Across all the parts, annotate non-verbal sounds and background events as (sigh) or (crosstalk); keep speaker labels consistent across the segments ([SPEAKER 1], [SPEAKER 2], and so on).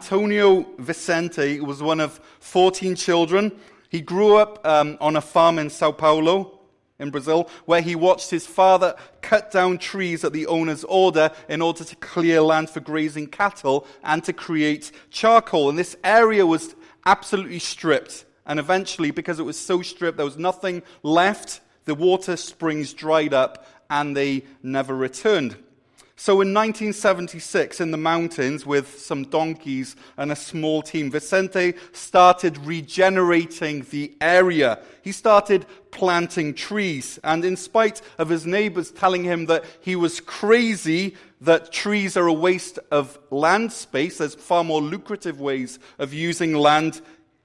[SPEAKER 1] Antonio Vicente was one of 14 children. He grew up um, on a farm in Sao Paulo, in Brazil, where he watched his father cut down trees at the owner's order in order to clear land for grazing cattle and to create charcoal. And this area was absolutely stripped. And eventually, because it was so stripped, there was nothing left. The water springs dried up and they never returned. So in 1976, in the mountains, with some donkeys and a small team, Vicente started regenerating the area. He started planting trees. And in spite of his neighbors telling him that he was crazy, that trees are a waste of land space, there's far more lucrative ways of using land,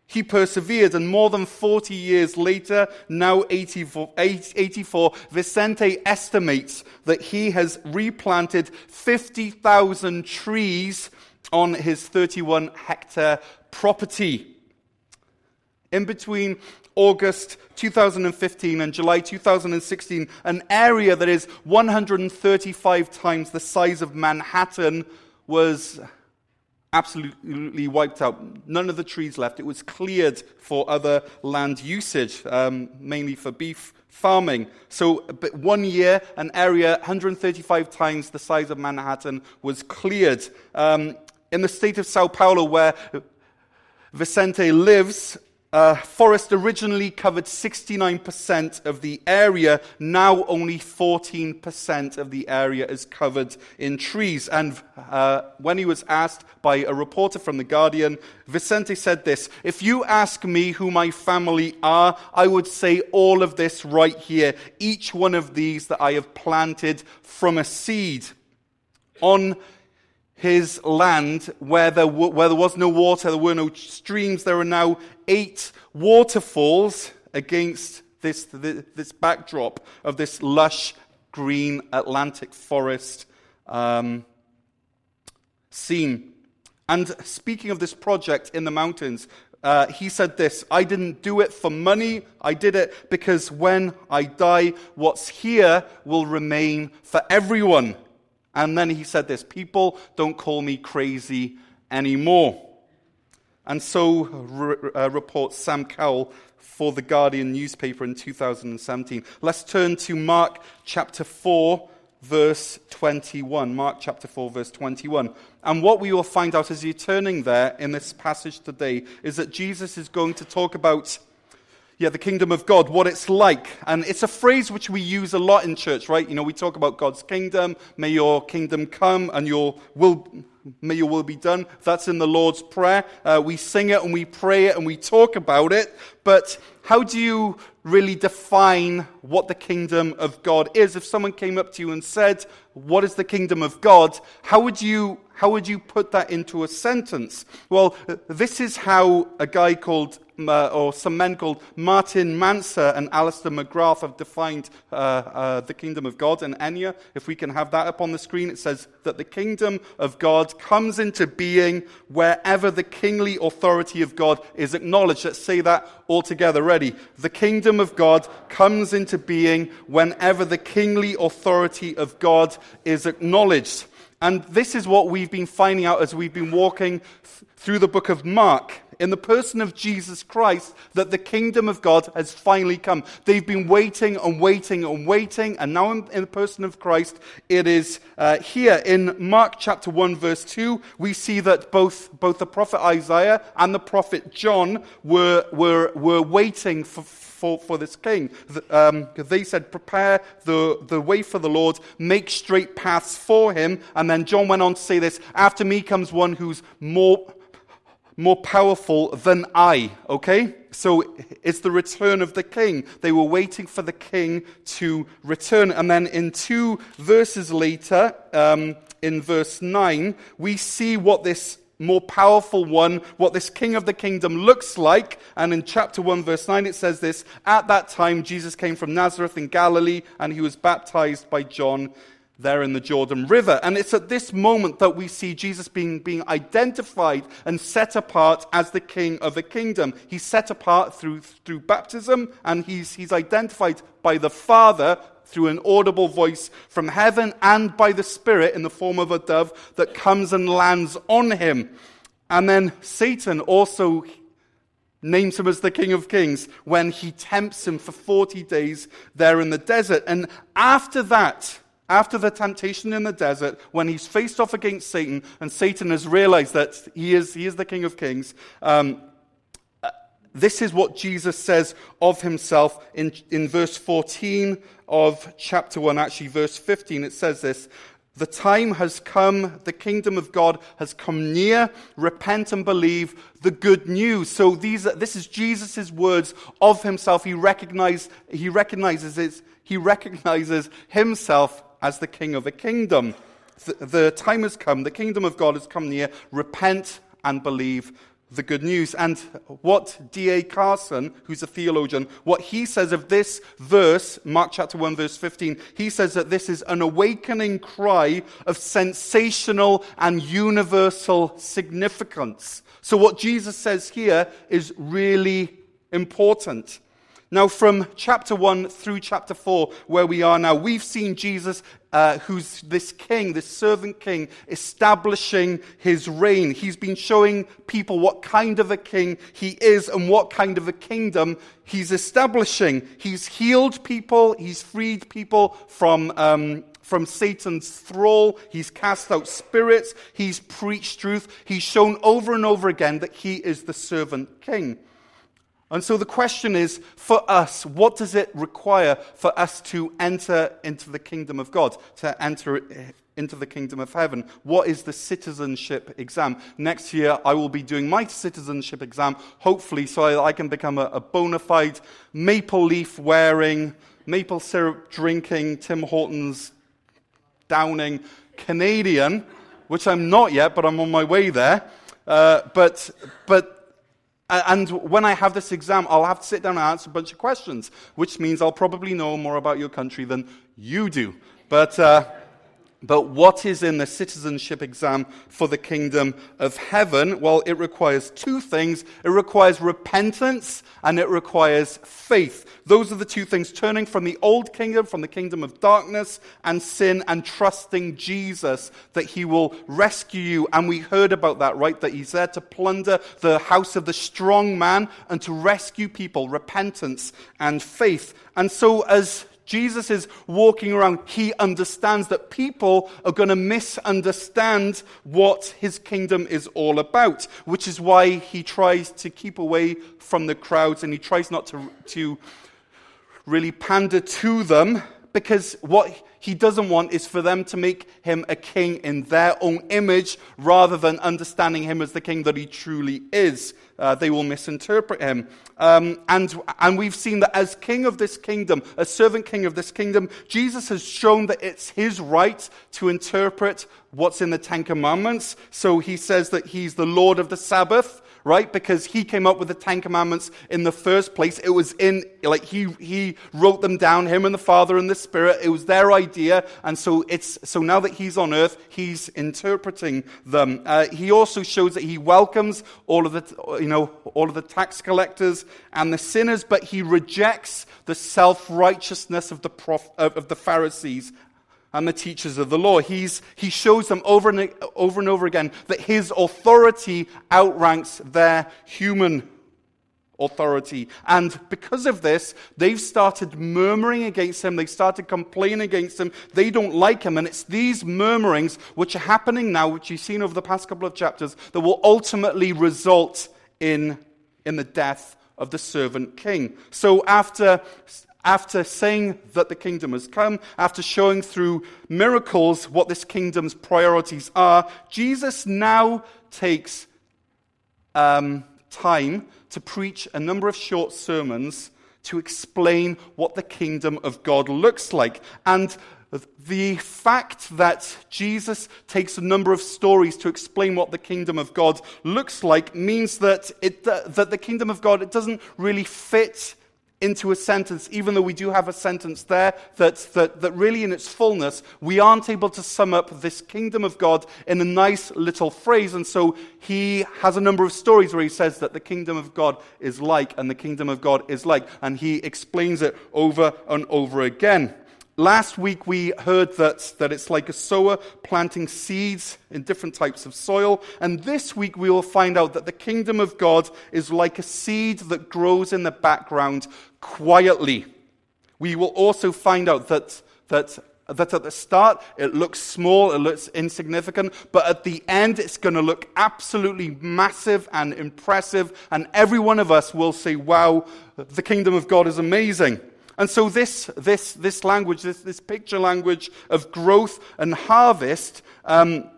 [SPEAKER 1] he persevered, and more than 40 years later, now 84, 84, Vicente estimates that he has replanted 50,000 trees on his 31 hectare property. In between August 2015 and July 2016, an area that is 135 times the size of Manhattan was absolutely wiped out. None of the trees left. It was cleared for other land usage, um, mainly for beef farming. So, one year, an area 135 times the size of Manhattan was cleared. Um, in the state of Sao Paulo, where Vicente lives, uh, forest originally covered 69% of the area. Now only 14% of the area is covered in trees. And uh, when he was asked by a reporter from The Guardian, Vicente said this If you ask me who my family are, I would say all of this right here. Each one of these that I have planted from a seed. On his land where there, w- where there was no water, there were no streams, there are now eight waterfalls against this, this backdrop of this lush green Atlantic forest um, scene. And speaking of this project in the mountains, uh, he said this I didn't do it for money. I did it because when I die, what's here will remain for everyone. And then he said this People don't call me crazy anymore. And so re- uh, reports Sam Cowie for the Guardian newspaper in 2017. Let's turn to Mark chapter 4, verse 21. Mark chapter 4, verse 21. And what we will find out as you're turning there in this passage today is that Jesus is going to talk about yeah, the kingdom of God, what it's like. And it's a phrase which we use a lot in church, right? You know, we talk about God's kingdom, may your kingdom come and your will, may your will be done. That's in the Lord's Prayer. Uh, we sing it and we pray it and we talk about it. But how do you really define what the kingdom of God is? If someone came up to you and said, What is the kingdom of God? How would you, how would you put that into a sentence? Well, this is how a guy called or some men called Martin Manser and Alister McGrath have defined uh, uh, the kingdom of God. And Enya, if we can have that up on the screen, it says that the kingdom of God comes into being wherever the kingly authority of God is acknowledged. Let's say that all together. Ready? The kingdom of God comes into being whenever the kingly authority of God is acknowledged. And this is what we've been finding out as we've been walking th- through the book of Mark in the person of Jesus Christ that the kingdom of God has finally come. They've been waiting and waiting and waiting, and now in, the person of Christ, it is uh, here. In Mark chapter 1, verse 2, we see that both, both the prophet Isaiah and the prophet John were, were, were waiting for, for, for this king. Um, they said, Prepare the, the way for the Lord, make straight paths for him. And then John went on to say this After me comes one who's more more powerful than I, okay? So it's the return of the king. They were waiting for the king to return. And then in two verses later, um, in verse 9, we see what this more powerful one, what this king of the kingdom looks like. And in chapter 1, verse 9, it says this At that time, Jesus came from Nazareth in Galilee, and he was baptized by John there in the Jordan River. And it's at this moment that we see Jesus being, being identified and set apart as the king of the kingdom. He's set apart through, through baptism, and he's, he's identified by the Father through an audible voice from heaven and by the Spirit in the form of a dove that comes and lands on him. And then Satan also names him as the King of Kings when he tempts him for 40 days there in the desert. And after that, after the temptation in the desert, when he's faced off against Satan, and Satan has realized that he is, he is the King of Kings, um, uh, this is what Jesus says of himself in, in verse 14 of chapter 1, actually, verse 15. It says this The time has come, the kingdom of God has come near. Repent and believe the good news. So these, this is Jesus' words of himself. He, recognize, he, recognizes his, he recognizes himself as the king of a kingdom. The, the time has come, the kingdom of God has come near. Repent and believe the good news. And what D.A. Carson, who's a theologian, what he says of this verse, Mark chapter 1, verse 15, he says that this is an awakening cry of sensational and universal significance. So what Jesus says here is really important. Now, from chapter 1 through chapter 4, where we are now, we've seen Jesus, uh, who's this king, this servant king, establishing his reign. He's been showing people what kind of a king he is and what kind of a kingdom he's establishing. He's healed people, he's freed people from. Um, from Satan's thrall. He's cast out spirits. He's preached truth. He's shown over and over again that he is the servant king. And so the question is for us, what does it require for us to enter into the kingdom of God, to enter into the kingdom of heaven? What is the citizenship exam? Next year, I will be doing my citizenship exam, hopefully, so I can become a, a bona fide maple leaf wearing, maple syrup drinking, Tim Hortons downing Canadian, which I'm not yet, but I'm on my way there. Uh, but, but and when I have this exam, I'll have to sit down and answer a bunch of questions, which means I'll probably know more about your country than you do. But, uh, but what is in the citizenship exam for the kingdom of heaven? Well, it requires two things. It requires repentance and it requires faith. Those are the two things turning from the old kingdom, from the kingdom of darkness and sin, and trusting Jesus that he will rescue you. And we heard about that, right? That he's there to plunder the house of the strong man and to rescue people, repentance and faith. And so, as Jesus is walking around. He understands that people are going to misunderstand what his kingdom is all about, which is why he tries to keep away from the crowds and he tries not to, to really pander to them because what he doesn't want is for them to make him a king in their own image rather than understanding him as the king that he truly is. Uh, they will misinterpret him. Um, and, and we've seen that as king of this kingdom, as servant king of this kingdom, Jesus has shown that it's his right to interpret what's in the Ten Commandments. So he says that he's the Lord of the Sabbath right? Because he came up with the Ten Commandments in the first place. It was in, like, he, he wrote them down, him and the Father and the Spirit. It was their idea. And so it's, so now that he's on earth, he's interpreting them. Uh, he also shows that he welcomes all of the, you know, all of the tax collectors and the sinners, but he rejects the self-righteousness of the, prof, of the Pharisees and the teachers of the law. He's, he shows them over and, over and over again that his authority outranks their human authority. And because of this, they've started murmuring against him. They've started complaining against him. They don't like him. And it's these murmurings which are happening now, which you've seen over the past couple of chapters, that will ultimately result in, in the death of the servant king. So after after saying that the kingdom has come, after showing through miracles what this kingdom's priorities are, Jesus now takes um, time to preach a number of short sermons to explain what the kingdom of God looks like. And the fact that Jesus takes a number of stories to explain what the kingdom of God looks like means that, it, that the kingdom of God it doesn't really fit into a sentence, even though we do have a sentence there that, that, that really, in its fullness, we aren't able to sum up this kingdom of God in a nice little phrase. And so he has a number of stories where he says that the kingdom of God is like, and the kingdom of God is like, and he explains it over and over again. Last week we heard that, that it's like a sower planting seeds in different types of soil. And this week we will find out that the kingdom of God is like a seed that grows in the background quietly. We will also find out that, that that at the start it looks small, it looks insignificant, but at the end it's going to look absolutely massive and impressive, and every one of us will say, Wow, the kingdom of God is amazing. And so, this, this, this language, this, this picture language of growth and harvest, um,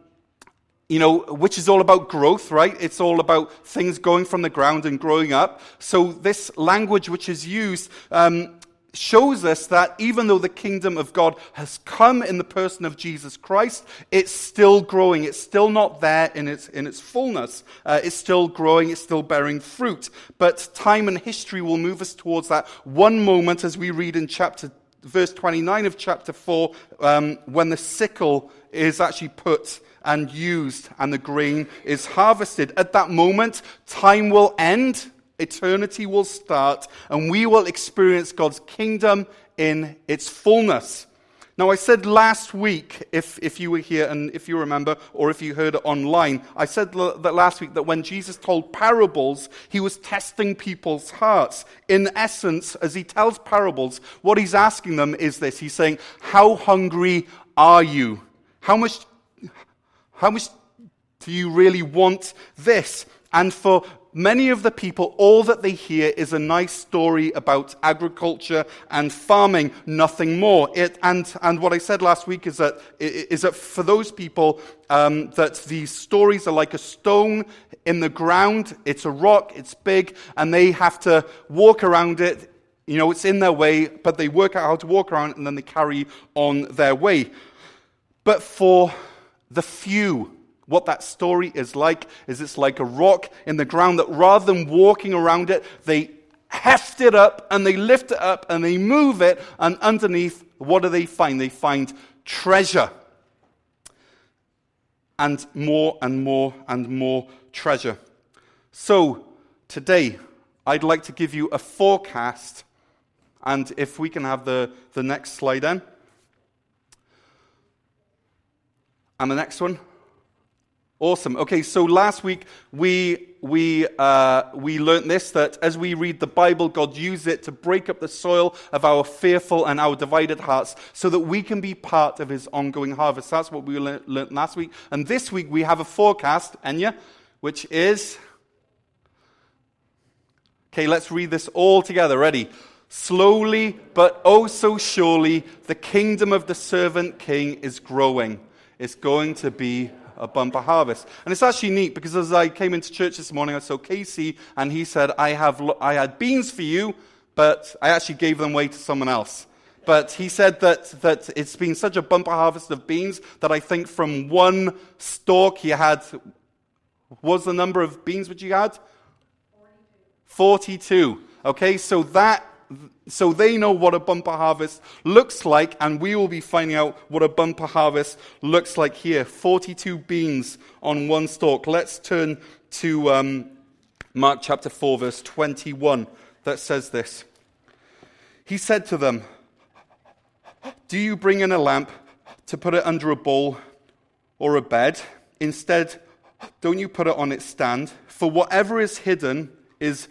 [SPEAKER 1] you know, which is all about growth, right? It's all about things going from the ground and growing up. So, this language which is used um, shows us that even though the kingdom of God has come in the person of Jesus Christ, it's still growing. It's still not there in its, in its fullness. Uh, it's still growing. It's still bearing fruit. But time and history will move us towards that one moment as we read in chapter, verse 29 of chapter 4, um, when the sickle is actually put and used and the grain is harvested. At that moment, time will end eternity will start and we will experience God's kingdom in its fullness. Now, I said last week, if, if you were here and if you remember, or if you heard it online, I said that last week that when Jesus told parables, he was testing people's hearts. In essence, as he tells parables, what he's asking them is this He's saying, How hungry are you? How much, how much do you really want this? And for many of the people, all that they hear is a nice story about agriculture and farming, nothing more. It, and, and what I said last week is that, is that for those people, um, that these stories are like a stone in the ground. It's a rock, it's big, and they have to walk around it. You know, it's in their way, but they work out how to walk around and then they carry on their way. But for the few, what that story is like is it's like a rock in the ground that rather than walking around it, they heft it up and they lift it up and they move it, and underneath, what do they find? They find treasure. And more and more and more treasure. So, today, I'd like to give you a forecast. And if we can have the, the next slide then. And the next one. Awesome. Okay, so last week we, we, uh, we learned this that as we read the Bible, God used it to break up the soil of our fearful and our divided hearts so that we can be part of his ongoing harvest. That's what we learned last week. And this week we have a forecast, Enya, which is. Okay, let's read this all together. Ready? Slowly, but oh so surely, the kingdom of the servant king is growing. It's going to be a bumper harvest. And it's actually neat because as I came into church this morning, I saw Casey and he said, I, have, I had beans for you, but I actually gave them away to someone else. But he said that, that it's been such a bumper harvest of beans that I think from one stalk he had, was the number of beans which he had? 42. 42. Okay, so that so they know what a bumper harvest looks like, and we will be finding out what a bumper harvest looks like here 42 beans on one stalk. Let's turn to um, Mark chapter 4, verse 21, that says this. He said to them, Do you bring in a lamp to put it under a bowl or a bed? Instead, don't you put it on its stand? For whatever is hidden is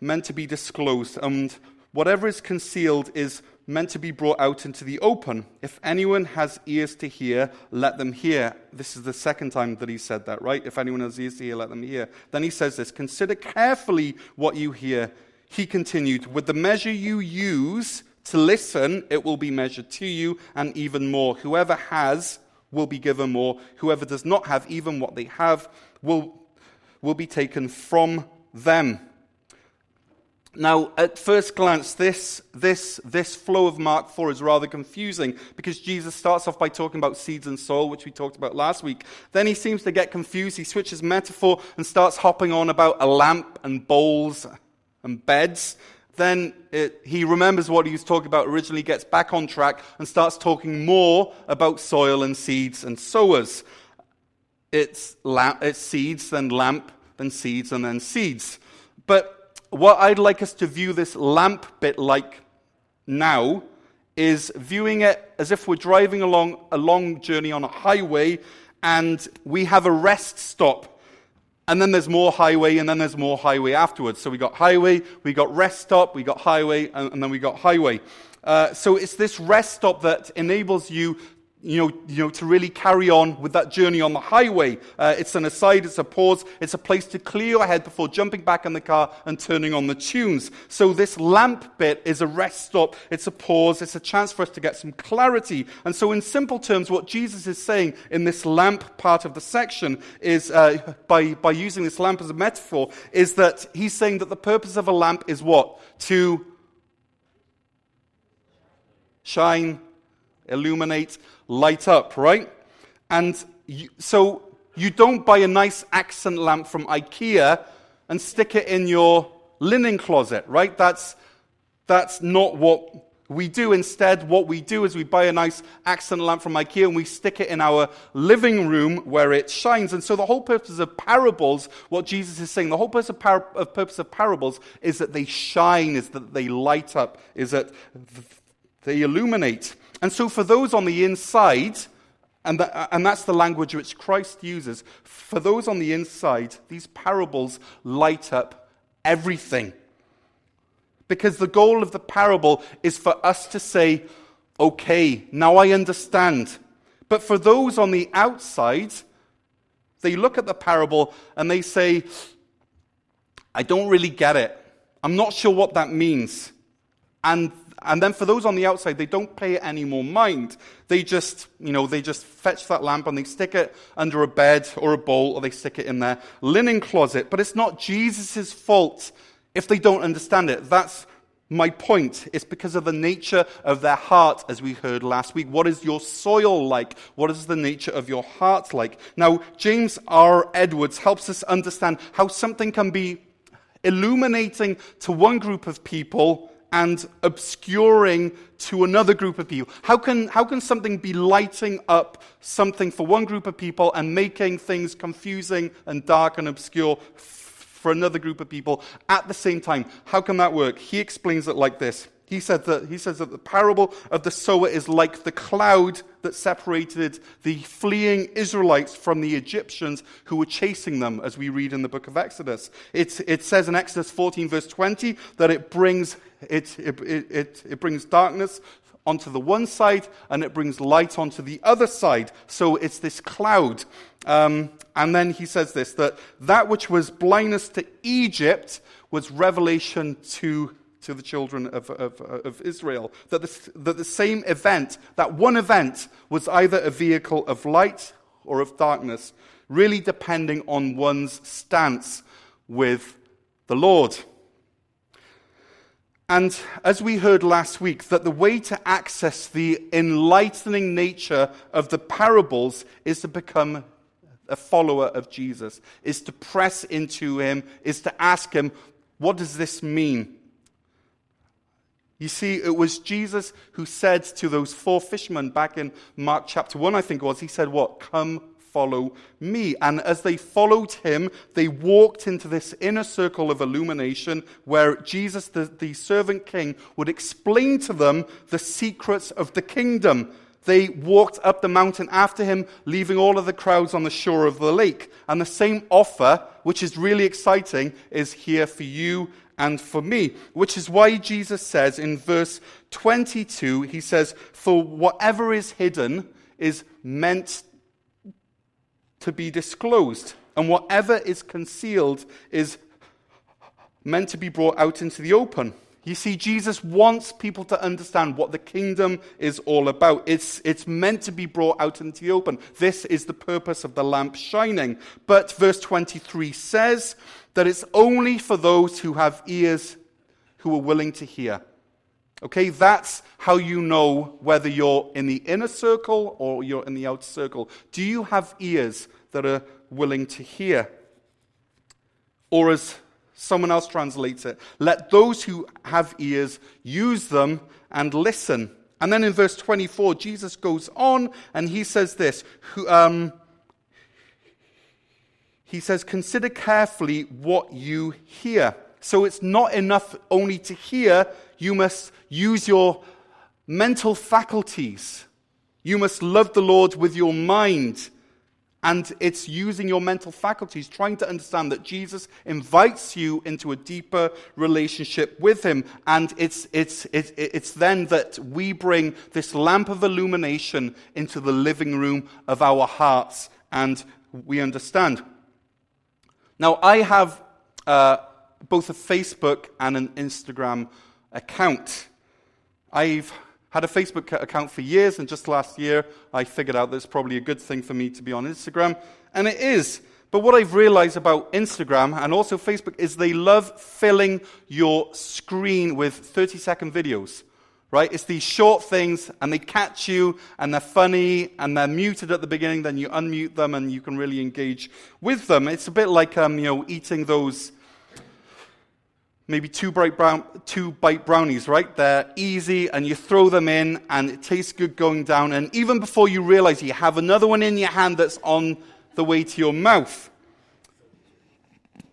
[SPEAKER 1] meant to be disclosed, and Whatever is concealed is meant to be brought out into the open. If anyone has ears to hear, let them hear. This is the second time that he said that, right? If anyone has ears to hear, let them hear. Then he says this Consider carefully what you hear. He continued, With the measure you use to listen, it will be measured to you, and even more. Whoever has will be given more. Whoever does not have even what they have will, will be taken from them. Now, at first glance, this, this, this flow of Mark 4 is rather confusing because Jesus starts off by talking about seeds and soil, which we talked about last week. Then he seems to get confused. He switches metaphor and starts hopping on about a lamp and bowls and beds. Then it, he remembers what he was talking about originally, gets back on track, and starts talking more about soil and seeds and sowers. It's, lamp, it's seeds, then lamp, then seeds, and then seeds. But what I'd like us to view this lamp bit like now is viewing it as if we're driving along a long journey on a highway and we have a rest stop. And then there's more highway, and then there's more highway afterwards. So we got highway, we got rest stop, we got highway, and, and then we got highway. Uh, so it's this rest stop that enables you you know, you know, to really carry on with that journey on the highway. Uh, it's an aside, it's a pause, it's a place to clear your head before jumping back in the car and turning on the tunes. So this lamp bit is a rest stop, it's a pause, it's a chance for us to get some clarity. And so, in simple terms, what Jesus is saying in this lamp part of the section is, uh, by, by using this lamp as a metaphor, is that he's saying that the purpose of a lamp is what? To shine, illuminate, light up, right? And you, so you don't buy a nice accent lamp from IKEA and stick it in your linen closet, right? That's, that's not what we do. Instead, what we do is we buy a nice accent lamp from IKEA and we stick it in our living room where it shines. And so the whole purpose of parables, what Jesus is saying, the whole purpose of, par- of purpose of parables is that they shine, is that they light up, is that they illuminate. And so, for those on the inside, and, that, uh, and that's the language which Christ uses, for those on the inside, these parables light up everything. Because the goal of the parable is for us to say, okay, now I understand. But for those on the outside, they look at the parable and they say, I don't really get it. I'm not sure what that means. And and then for those on the outside, they don't pay it any more mind. They just, you know, they just fetch that lamp and they stick it under a bed or a bowl or they stick it in their linen closet. But it's not Jesus' fault if they don't understand it. That's my point. It's because of the nature of their heart, as we heard last week. What is your soil like? What is the nature of your heart like? Now, James R. Edwards helps us understand how something can be illuminating to one group of people and obscuring to another group of people? How can, how can something be lighting up something for one group of people and making things confusing and dark and obscure for another group of people at the same time? How can that work? He explains it like this. He, said that, he says that the parable of the sower is like the cloud that separated the fleeing Israelites from the Egyptians who were chasing them, as we read in the book of Exodus. It, it says in Exodus 14, verse 20, that it brings, it, it, it, it brings darkness onto the one side and it brings light onto the other side. So it's this cloud. Um, and then he says this that that which was blindness to Egypt was revelation to to the children of, of, uh, of Israel. That that the same event, that one event, was either a vehicle of light or of darkness, really depending on one's stance with the Lord. And as we heard last week, that the way to access the enlightening nature of the parables is to become a follower of Jesus, is to press into him, is to ask him, what does this mean? You see, it was Jesus who said to those four fishermen back in Mark chapter 1, I think it was, he said, What? Come follow me. And as they followed him, they walked into this inner circle of illumination where Jesus, the, the servant king, would explain to them the secrets of the kingdom. They walked up the mountain after him, leaving all of the crowds on the shore of the lake. And the same offer, which is really exciting, is here for you and for me. Which is why Jesus says in verse 22, he says, For whatever is hidden is meant to be disclosed, and whatever is concealed is meant to be brought out into the open. You see, Jesus wants people to understand what the kingdom is all about. It's, it's meant to be brought out into the open. This is the purpose of the lamp shining. But verse 23 says, that it's only for those who have ears who are willing to hear. Okay, that's how you know whether you're in the inner circle or you're in the outer circle. Do you have ears that are willing to hear? Or as someone else translates it, let those who have ears use them and listen. And then in verse 24, Jesus goes on and he says this Who, um, he says, Consider carefully what you hear. So it's not enough only to hear, you must use your mental faculties. You must love the Lord with your mind. And it's using your mental faculties, trying to understand that Jesus invites you into a deeper relationship with Him. And it's, it's, it's, it's then that we bring this lamp of illumination into the living room of our hearts and we understand. Now, I have uh, both a Facebook and an Instagram account. I've had a Facebook account for years, and just last year I figured out that it's probably a good thing for me to be on Instagram, and it is. But what I've realized about Instagram and also Facebook is they love filling your screen with 30 second videos. Right? It's these short things, and they catch you, and they're funny, and they're muted at the beginning. Then you unmute them, and you can really engage with them. It's a bit like um, you know eating those maybe two, bright brown, two bite brownies, right? They're easy and you throw them in and it tastes good going down. And even before you realize you have another one in your hand that's on the way to your mouth.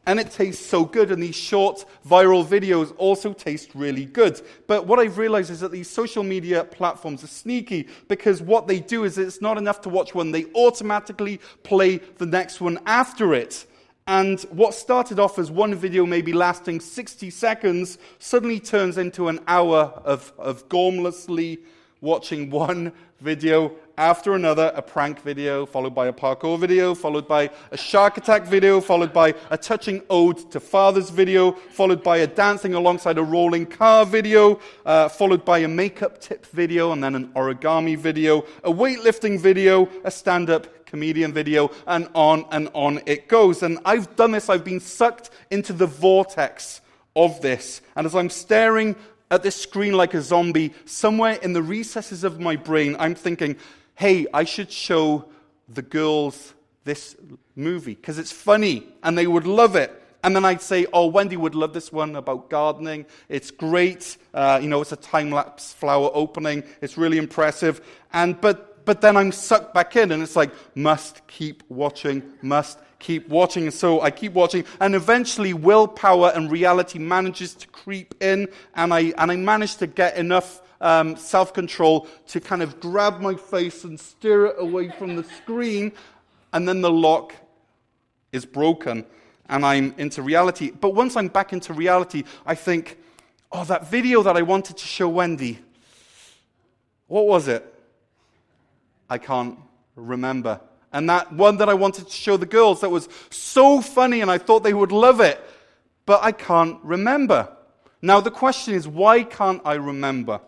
[SPEAKER 1] And it tastes so good, and these short viral videos also taste really good. But what I've realized is that these social media platforms are sneaky because what they do is it's not enough to watch one, they automatically play the next one after it. And what started off as one video maybe lasting 60 seconds suddenly turns into an hour of, of gormlessly watching (laughs) one video after another a prank video, followed by a parkour video, followed by a shark attack video, followed by a touching ode to fathers video, followed by a dancing alongside a rolling car video, uh, followed by a makeup tip video, and then an origami video, a weightlifting video, a stand up comedian video, and on and on it goes. And I've done this, I've been sucked into the vortex of this. And as I'm staring at this screen like a zombie, somewhere in the recesses of my brain, I'm thinking, hey, I should show the girls this movie because it's funny and they would love it. And then I'd say, oh, Wendy would love this one about gardening. It's great. Uh, you know, it's a time lapse flower opening. It's really impressive. And, but but then I'm sucked back in, and it's like, must keep watching, must keep watching. And so I keep watching, and eventually willpower and reality manages to creep in, and I, and I manage to get enough um, self control to kind of grab my face and steer it away from the screen, and then the lock is broken, and I'm into reality. But once I'm back into reality, I think, oh, that video that I wanted to show Wendy, what was it? I can't remember. And that one that I wanted to show the girls that was so funny and I thought they would love it, but I can't remember. Now, the question is, why can't I remember?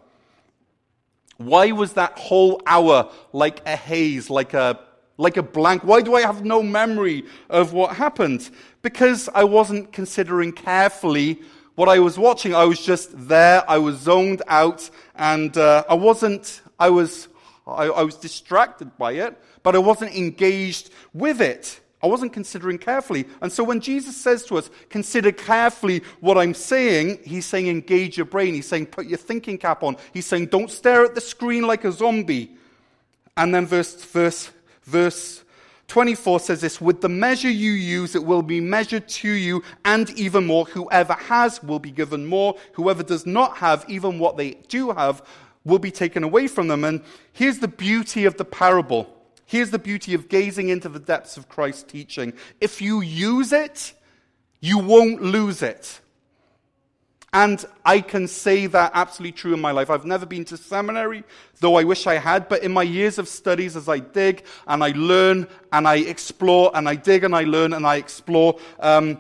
[SPEAKER 1] Why was that whole hour like a haze, like a, like a blank? Why do I have no memory of what happened? Because I wasn't considering carefully what I was watching. I was just there, I was zoned out, and uh, I wasn't, I was I, I was distracted by it, but I wasn't engaged with it. I wasn't considering carefully. And so when Jesus says to us, consider carefully what I'm saying, he's saying engage your brain. He's saying put your thinking cap on. He's saying don't stare at the screen like a zombie. And then verse, verse, verse 24 says this With the measure you use, it will be measured to you, and even more. Whoever has will be given more. Whoever does not have, even what they do have, will be taken away from them. And here's the beauty of the parable. Here's the beauty of gazing into the depths of Christ's teaching. If you use it, you won't lose it. And I can say that absolutely true in my life. I've never been to seminary, though I wish I had, but in my years of studies, as I dig and I learn and I explore and I dig and I learn and I explore, um,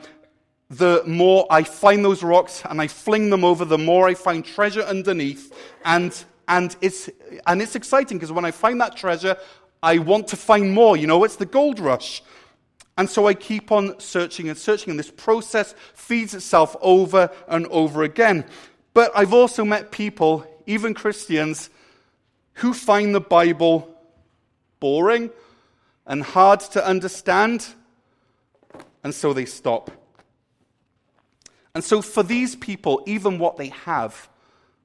[SPEAKER 1] the more I find those rocks and I fling them over, the more I find treasure underneath. And and it's, and it's exciting because when I find that treasure, I want to find more. You know, it's the gold rush. And so I keep on searching and searching, and this process feeds itself over and over again. But I've also met people, even Christians, who find the Bible boring and hard to understand, and so they stop. And so for these people, even what they have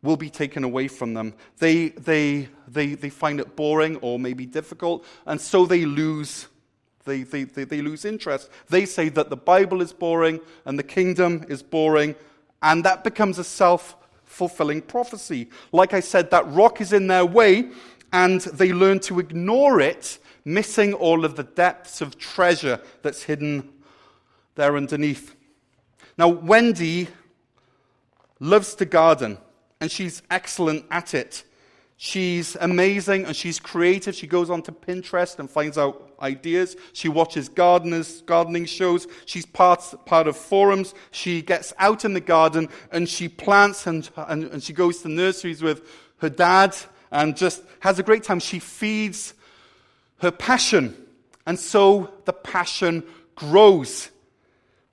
[SPEAKER 1] will be taken away from them. They, they, they, they find it boring or maybe difficult, and so they lose, they, they, they, they lose interest. They say that the Bible is boring and the kingdom is boring, and that becomes a self fulfilling prophecy. Like I said, that rock is in their way, and they learn to ignore it, missing all of the depths of treasure that's hidden there underneath. Now, Wendy loves to garden, and she's excellent at it. She's amazing and she's creative. She goes onto Pinterest and finds out ideas. She watches gardeners, gardening shows. She's part, part of forums. She gets out in the garden and she plants and, and, and she goes to nurseries with her dad and just has a great time. She feeds her passion. And so the passion grows.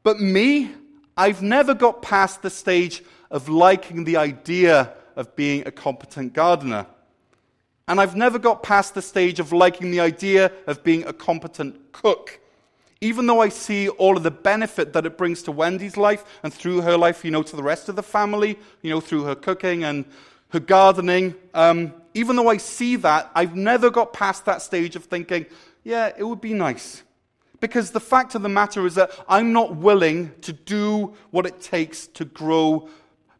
[SPEAKER 1] But me, I've never got past the stage of liking the idea of being a competent gardener. And I've never got past the stage of liking the idea of being a competent cook. Even though I see all of the benefit that it brings to Wendy's life and through her life, you know, to the rest of the family, you know, through her cooking and her gardening, um, even though I see that, I've never got past that stage of thinking, yeah, it would be nice. Because the fact of the matter is that I'm not willing to do what it takes to grow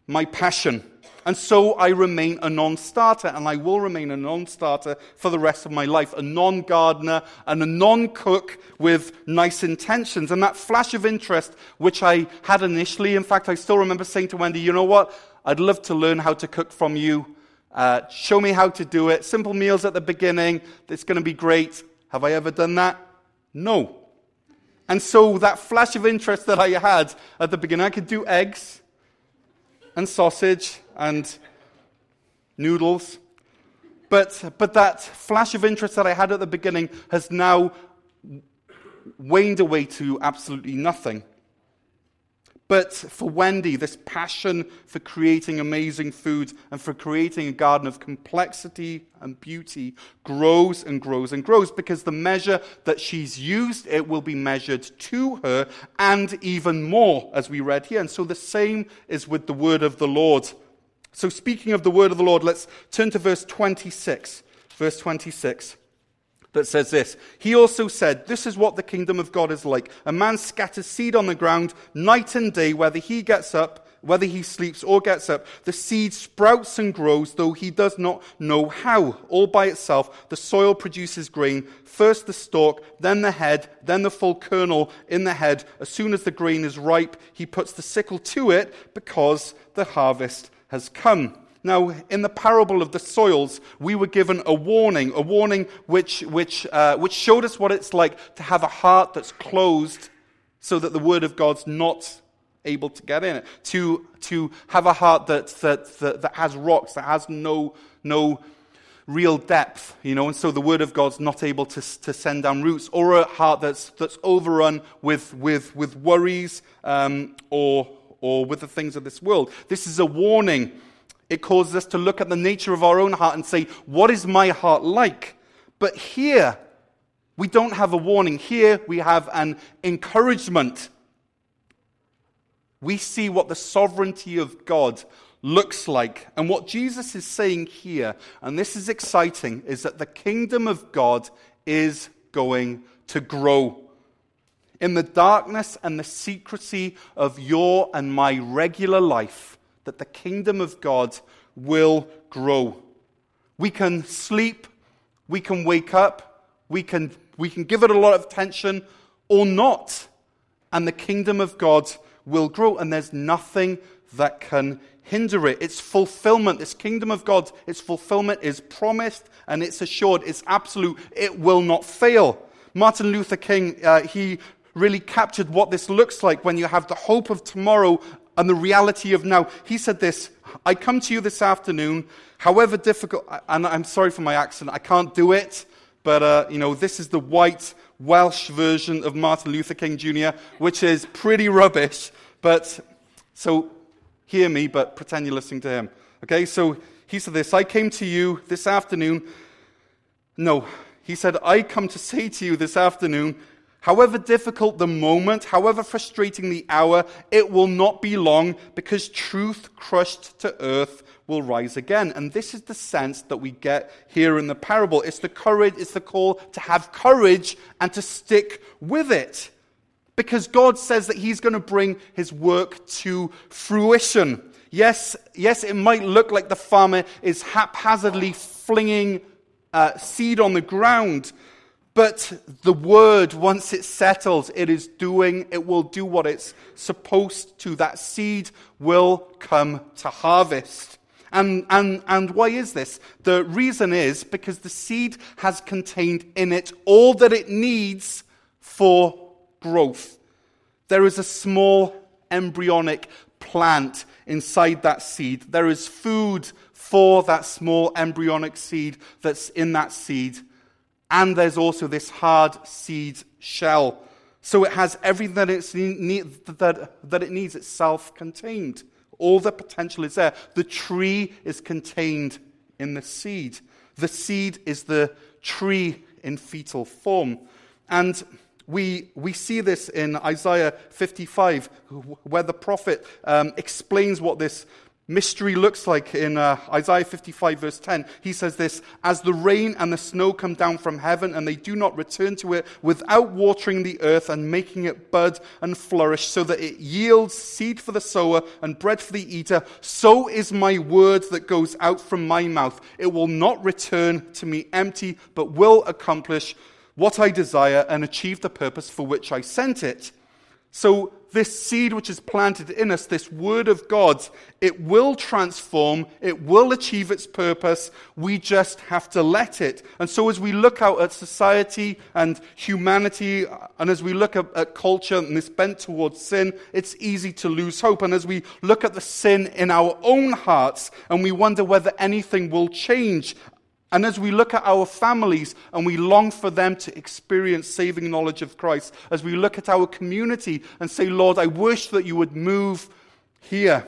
[SPEAKER 1] my passion. And so I remain a non starter, and I will remain a non starter for the rest of my life, a non gardener and a non cook with nice intentions. And that flash of interest, which I had initially, in fact, I still remember saying to Wendy, you know what? I'd love to learn how to cook from you. Uh, show me how to do it. Simple meals at the beginning. It's going to be great. Have I ever done that? No. And so that flash of interest that I had at the beginning, I could do eggs and sausage and noodles. But, but that flash of interest that I had at the beginning has now waned away to absolutely nothing. But for Wendy, this passion for creating amazing food and for creating a garden of complexity and beauty grows and grows and grows because the measure that she's used, it will be measured to her and even more, as we read here. And so the same is with the word of the Lord. So, speaking of the word of the Lord, let's turn to verse 26. Verse 26 that says this He also said, This is what the kingdom of God is like. A man scatters seed on the ground night and day, whether he gets up, whether he sleeps or gets up. The seed sprouts and grows, though he does not know how. All by itself, the soil produces grain, first the stalk, then the head, then the full kernel in the head. As soon as the grain is ripe, he puts the sickle to it because the harvest has come. Now, in the parable of the soils, we were given a warning, a warning which, which, uh, which showed us what it's like to have a heart that's closed so that the word of God's not able to get in it. To, to have a heart that, that, that, that has rocks, that has no, no real depth, you know, and so the word of God's not able to, to send down roots, or a heart that's, that's overrun with, with, with worries um, or, or with the things of this world. This is a warning. It causes us to look at the nature of our own heart and say, What is my heart like? But here, we don't have a warning. Here, we have an encouragement. We see what the sovereignty of God looks like. And what Jesus is saying here, and this is exciting, is that the kingdom of God is going to grow in the darkness and the secrecy of your and my regular life, that the kingdom of God will grow. We can sleep, we can wake up, we can, we can give it a lot of attention or not, and the kingdom of God will grow, and there's nothing that can hinder it. Its fulfillment, this kingdom of God, its fulfillment is promised and it's assured, it's absolute, it will not fail. Martin Luther King, uh, he really captured what this looks like when you have the hope of tomorrow and the reality of now. He said this I come to you this afternoon, however difficult, and I'm sorry for my accent, I can't do it, but uh, you know, this is the white Welsh version of Martin Luther King Jr., which is pretty rubbish, but so hear me, but pretend you're listening to him. Okay, so he said this I came to you this afternoon. No, he said, I come to say to you this afternoon However difficult the moment, however frustrating the hour, it will not be long because truth crushed to earth will rise again. And this is the sense that we get here in the parable. It's the courage, it's the call to have courage and to stick with it. Because God says that He's going to bring His work to fruition. Yes, yes, it might look like the farmer is haphazardly flinging uh, seed on the ground, but the word, once it settles, it is doing, it will do what it's supposed to. That seed will come to harvest. And, and, and why is this? The reason is because the seed has contained in it all that it needs for growth. There is a small embryonic plant inside that seed. There is food for that small embryonic seed that's in that seed. And there's also this hard seed shell. So it has everything that, it's that, that it needs itself contained. All the potential is there. The tree is contained in the seed. The seed is the tree in fetal form. And we, we see this in Isaiah 55, where the prophet um, explains what this mystery looks like in uh, Isaiah 55, verse 10. He says this As the rain and the snow come down from heaven, and they do not return to it without watering the earth and making it bud and flourish, so that it yields seed for the sower and bread for the eater, so is my word that goes out from my mouth. It will not return to me empty, but will accomplish what I desire and achieve the purpose for which I sent it. So, this seed which is planted in us, this word of God, it will transform, it will achieve its purpose. We just have to let it. And so, as we look out at society and humanity, and as we look at, at culture and this bent towards sin, it's easy to lose hope. And as we look at the sin in our own hearts and we wonder whether anything will change, and as we look at our families and we long for them to experience saving knowledge of Christ, as we look at our community and say, Lord, I wish that you would move here,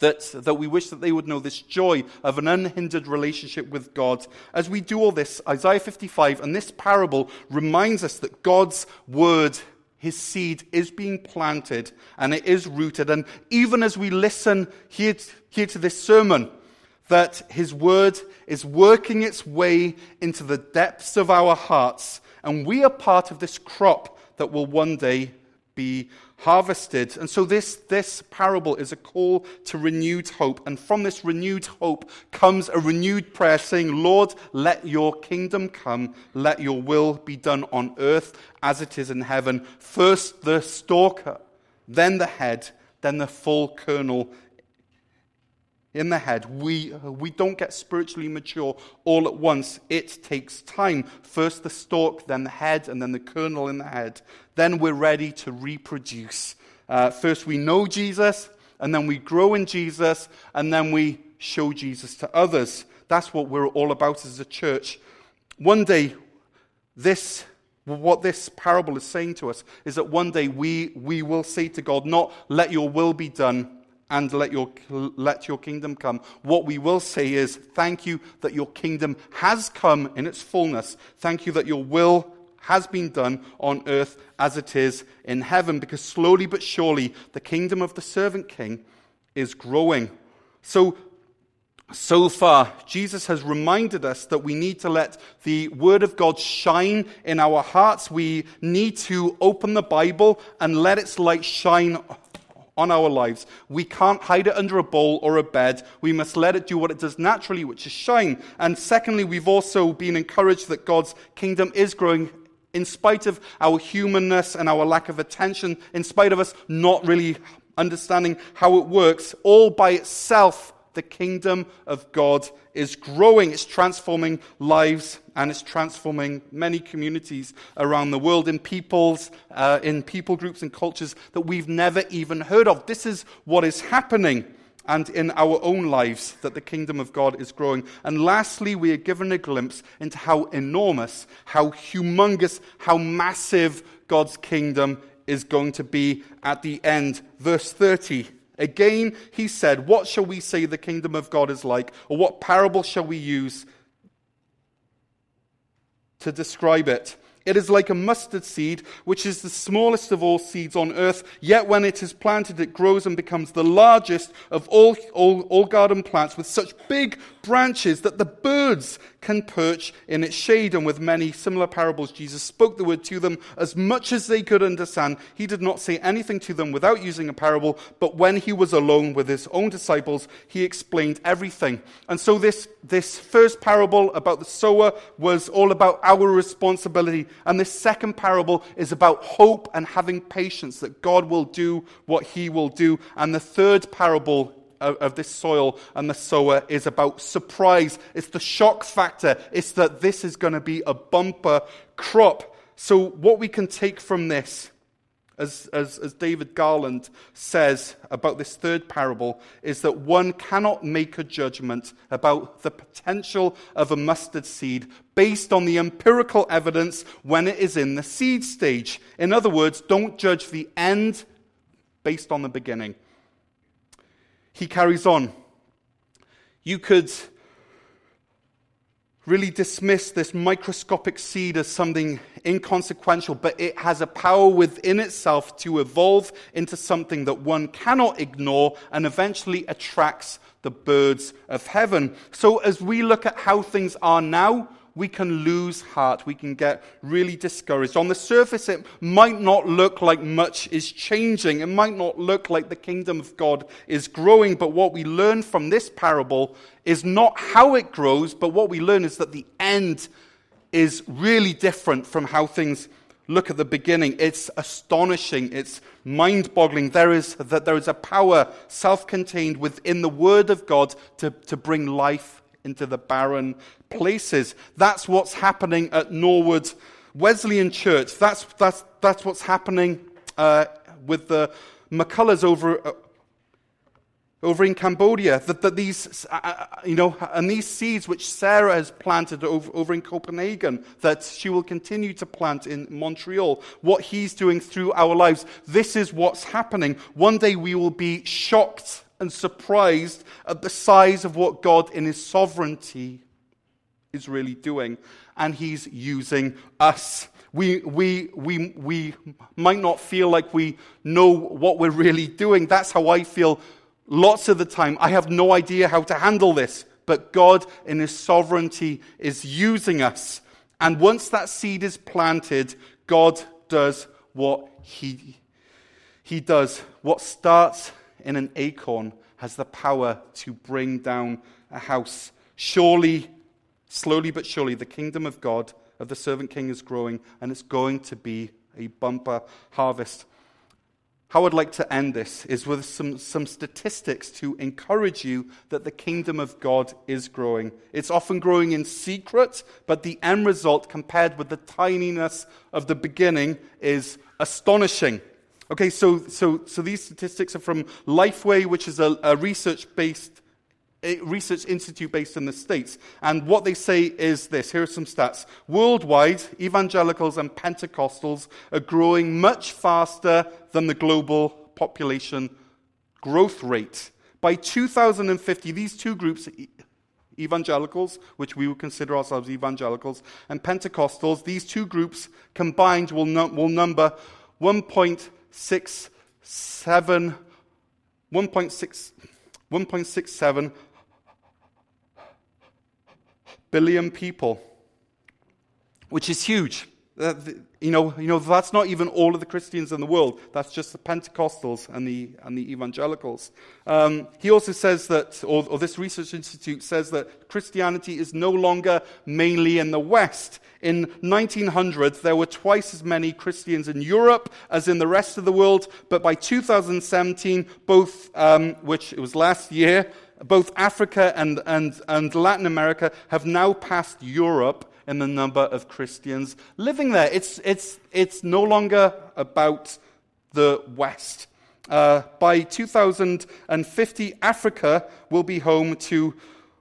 [SPEAKER 1] that, that we wish that they would know this joy of an unhindered relationship with God. As we do all this, Isaiah 55 and this parable reminds us that God's word his seed is being planted and it is rooted. And even as we listen here, here to this sermon, that His Word is working its way into the depths of our hearts, and we are part of this crop that will one day be harvested. And so, this, this parable is a call to renewed hope. And from this renewed hope comes a renewed prayer saying, Lord, let your kingdom come, let your will be done on earth as it is in heaven. First the stalker, then the head, then the full kernel in the head. We, we don't get spiritually mature all at once. It takes time. First the stalk, then the head, and then the kernel in the head. Then we're ready to reproduce. Uh, first we know Jesus, and then we grow in Jesus, and then we show Jesus to others. That's what we're all about as a church. One day, this what this parable is saying to us is that one day we, we will say to God, not let your will be done, and let your, let your kingdom come. What we will say is, thank you that your kingdom has come in its fullness. Thank you that your will has been done on earth as it is in heaven, because slowly but surely the kingdom of the servant king is growing. So, so far, Jesus has reminded us that we need to let the Word of God shine in our hearts. We need to open the Bible and let its light shine on our lives. We can't hide it under a bowl or a bed. We must let it do what it does naturally, which is shine. And secondly, we've also been encouraged that God's kingdom is growing in spite of our humanness and our lack of attention, in spite of us not really understanding how it works, all by itself the kingdom of God is growing. It's transforming lives and it's transforming many communities around the world in peoples, uh, in people groups and cultures that we've never even heard of. This is what is happening. And in our own lives, that the kingdom of God is growing. And lastly, we are given a glimpse into how enormous, how humongous, how massive God's kingdom is going to be at the end. Verse 30 Again, he said, What shall we say the kingdom of God is like? Or what parable shall we use to describe it? It is like a mustard seed, which is the smallest of all seeds on earth. Yet when it is planted, it grows and becomes the largest of all, all, all garden plants with such big branches that the birds can perch in its shade. And with many similar parables, Jesus spoke the word to them as much as they could understand. He did not say anything to them without using a parable, but when he was alone with his own disciples, he explained everything. And so this, this first parable about the sower was all about our responsibility. And this second parable is about hope and having patience that God will do what he will do. And the third parable of, this soil and the sower is about surprise. It's the shock factor. It's that this is going to be a bumper crop. So, what we can take from this, as, as, as David Garland says about this third parable, is that one cannot make a judgment about the potential of a mustard seed based on the empirical evidence when it is in the seed stage. In other words, don't judge the end based on the beginning he carries on. You could really dismiss this microscopic seed as something inconsequential, but it has a power within itself to evolve into something that one cannot ignore and eventually attracts the birds of heaven. So, as we look at how things are now, we can lose heart. We can get really discouraged. On the surface, it might not look like much is changing. It might not look like the kingdom of God is growing. But what we learn from this parable is not how it grows, but what we learn is that the end is really different from how things look at the beginning. It's astonishing. It's mind boggling. There is, that there is a power self contained within the Word of God to, to bring life into the barren places. That's what's happening at Norwood Wesleyan Church. That's, that's, that's what's happening uh, with the McCullers over, uh, over in Cambodia. That, that these, uh, uh, you know, and these seeds which Sarah has planted over, over in Copenhagen, that she will continue to plant in Montreal, what he's doing through our lives, this is what's happening. One day we will be shocked and surprised at the size of what God in His sovereignty is really doing. And He's using us. We, we, we, we might not feel like we know what we're really doing. That's how I feel lots of the time. I have no idea how to handle this. But God, in His sovereignty, is using us. And once that seed is planted, God does what He, he does. What starts in an acorn has the power to bring down a house. Surely, slowly but surely, the kingdom of God, of the servant king, is growing, and it's going to be a bumper harvest. How I'd like to end this is with some, some statistics to encourage you that the kingdom of God is growing. It's often growing in secret, but the end result, compared with the tininess of the beginning, is astonishing. Okay, so, so, so these statistics are from Lifeway, which is a, a research based research institute based in the States. And what they say is this here are some stats. Worldwide, evangelicals and Pentecostals are growing much faster than the global population growth rate. By 2050, these two groups, evangelicals, which we would consider ourselves evangelicals, and Pentecostals, these two groups combined will, no, will number 1.5 six, seven, 1.6, 1.67 billion people, which is huge. Uh, you, know, you know, that's not even all of the Christians in the world. That's just the Pentecostals and the, and the evangelicals. Um, he also says that, or, or this research institute says that Christianity is no longer mainly in the West. In 1900, there were twice as many Christians in Europe as in the rest of the world, but by 2017, both, um, which it was last year, both Africa and, and, and Latin America have now passed Europe in the number of Christians living there. It's, it's, it's no longer about the West. Uh, by 2050, Africa will be home to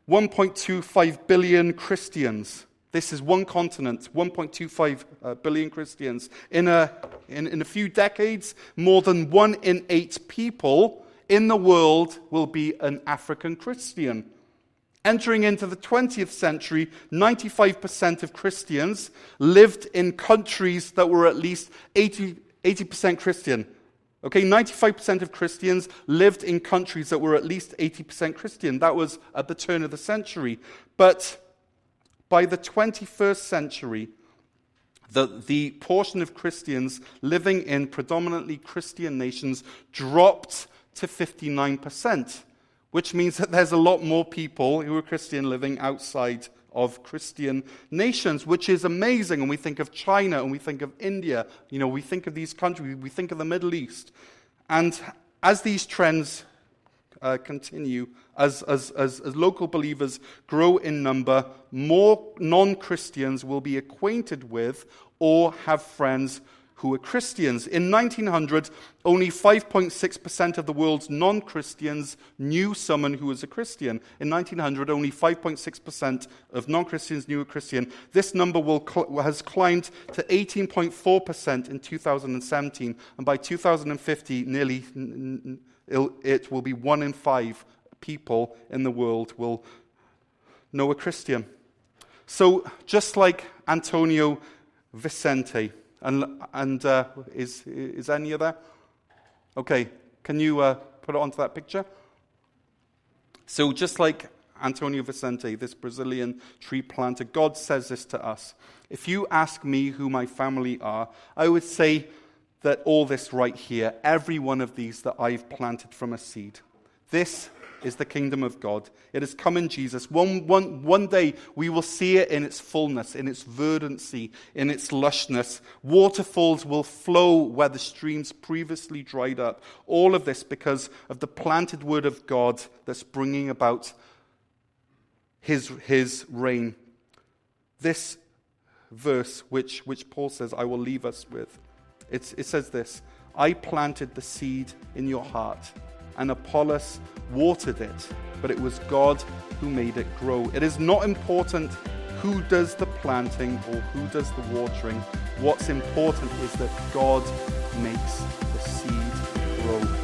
[SPEAKER 1] 1.25 billion Christians. This is one continent, 1.25 uh, billion Christians. In a, in, in a few decades, more than one in eight people in the world will be an African Christian. Entering into the 20th century, 95% of Christians lived in countries that were at least 80, 80% Christian. Okay, 95% of Christians lived in countries that were at least 80% Christian. That was at the turn of the century. But by the 21st century, the, the portion of Christians living in predominantly Christian nations dropped to 59%, which means that there's a lot more people who are Christian living outside of Christian nations, which is amazing. And we think of China and we think of India, you know, we think of these countries, we think of the Middle East. And as these trends uh, continue, as, as, as, as local believers grow in number, more non Christians will be acquainted with or have friends who were Christians. In 1900, only 5.6% of the world's non Christians knew someone who was a Christian. In 1900, only 5.6% of non Christians knew a Christian. This number will, has climbed to 18.4% in 2017, and by 2050, nearly it will be one in five people in the world will know a Christian. So, just like Antonio Vicente, and, and uh, is, is of that? Okay, can you uh, put it onto that picture? So, just like Antonio Vicente, this Brazilian tree planter, God says this to us. If you ask me who my family are, I would say that all this right here, every one of these that I've planted from a seed, this is the kingdom of God. It has come in Jesus. One, one, one day we will see it in its fullness, in its verdancy, in its lushness. Waterfalls will flow where the streams previously dried up. All of this because of the planted word of God that's bringing about his, his reign. This verse, which, which Paul says, I will leave us with, it says this I planted the seed in your heart and Apollos watered it, but it was God who made it grow. It is not important who does the planting or who does the watering. What's important is that God makes the seed grow.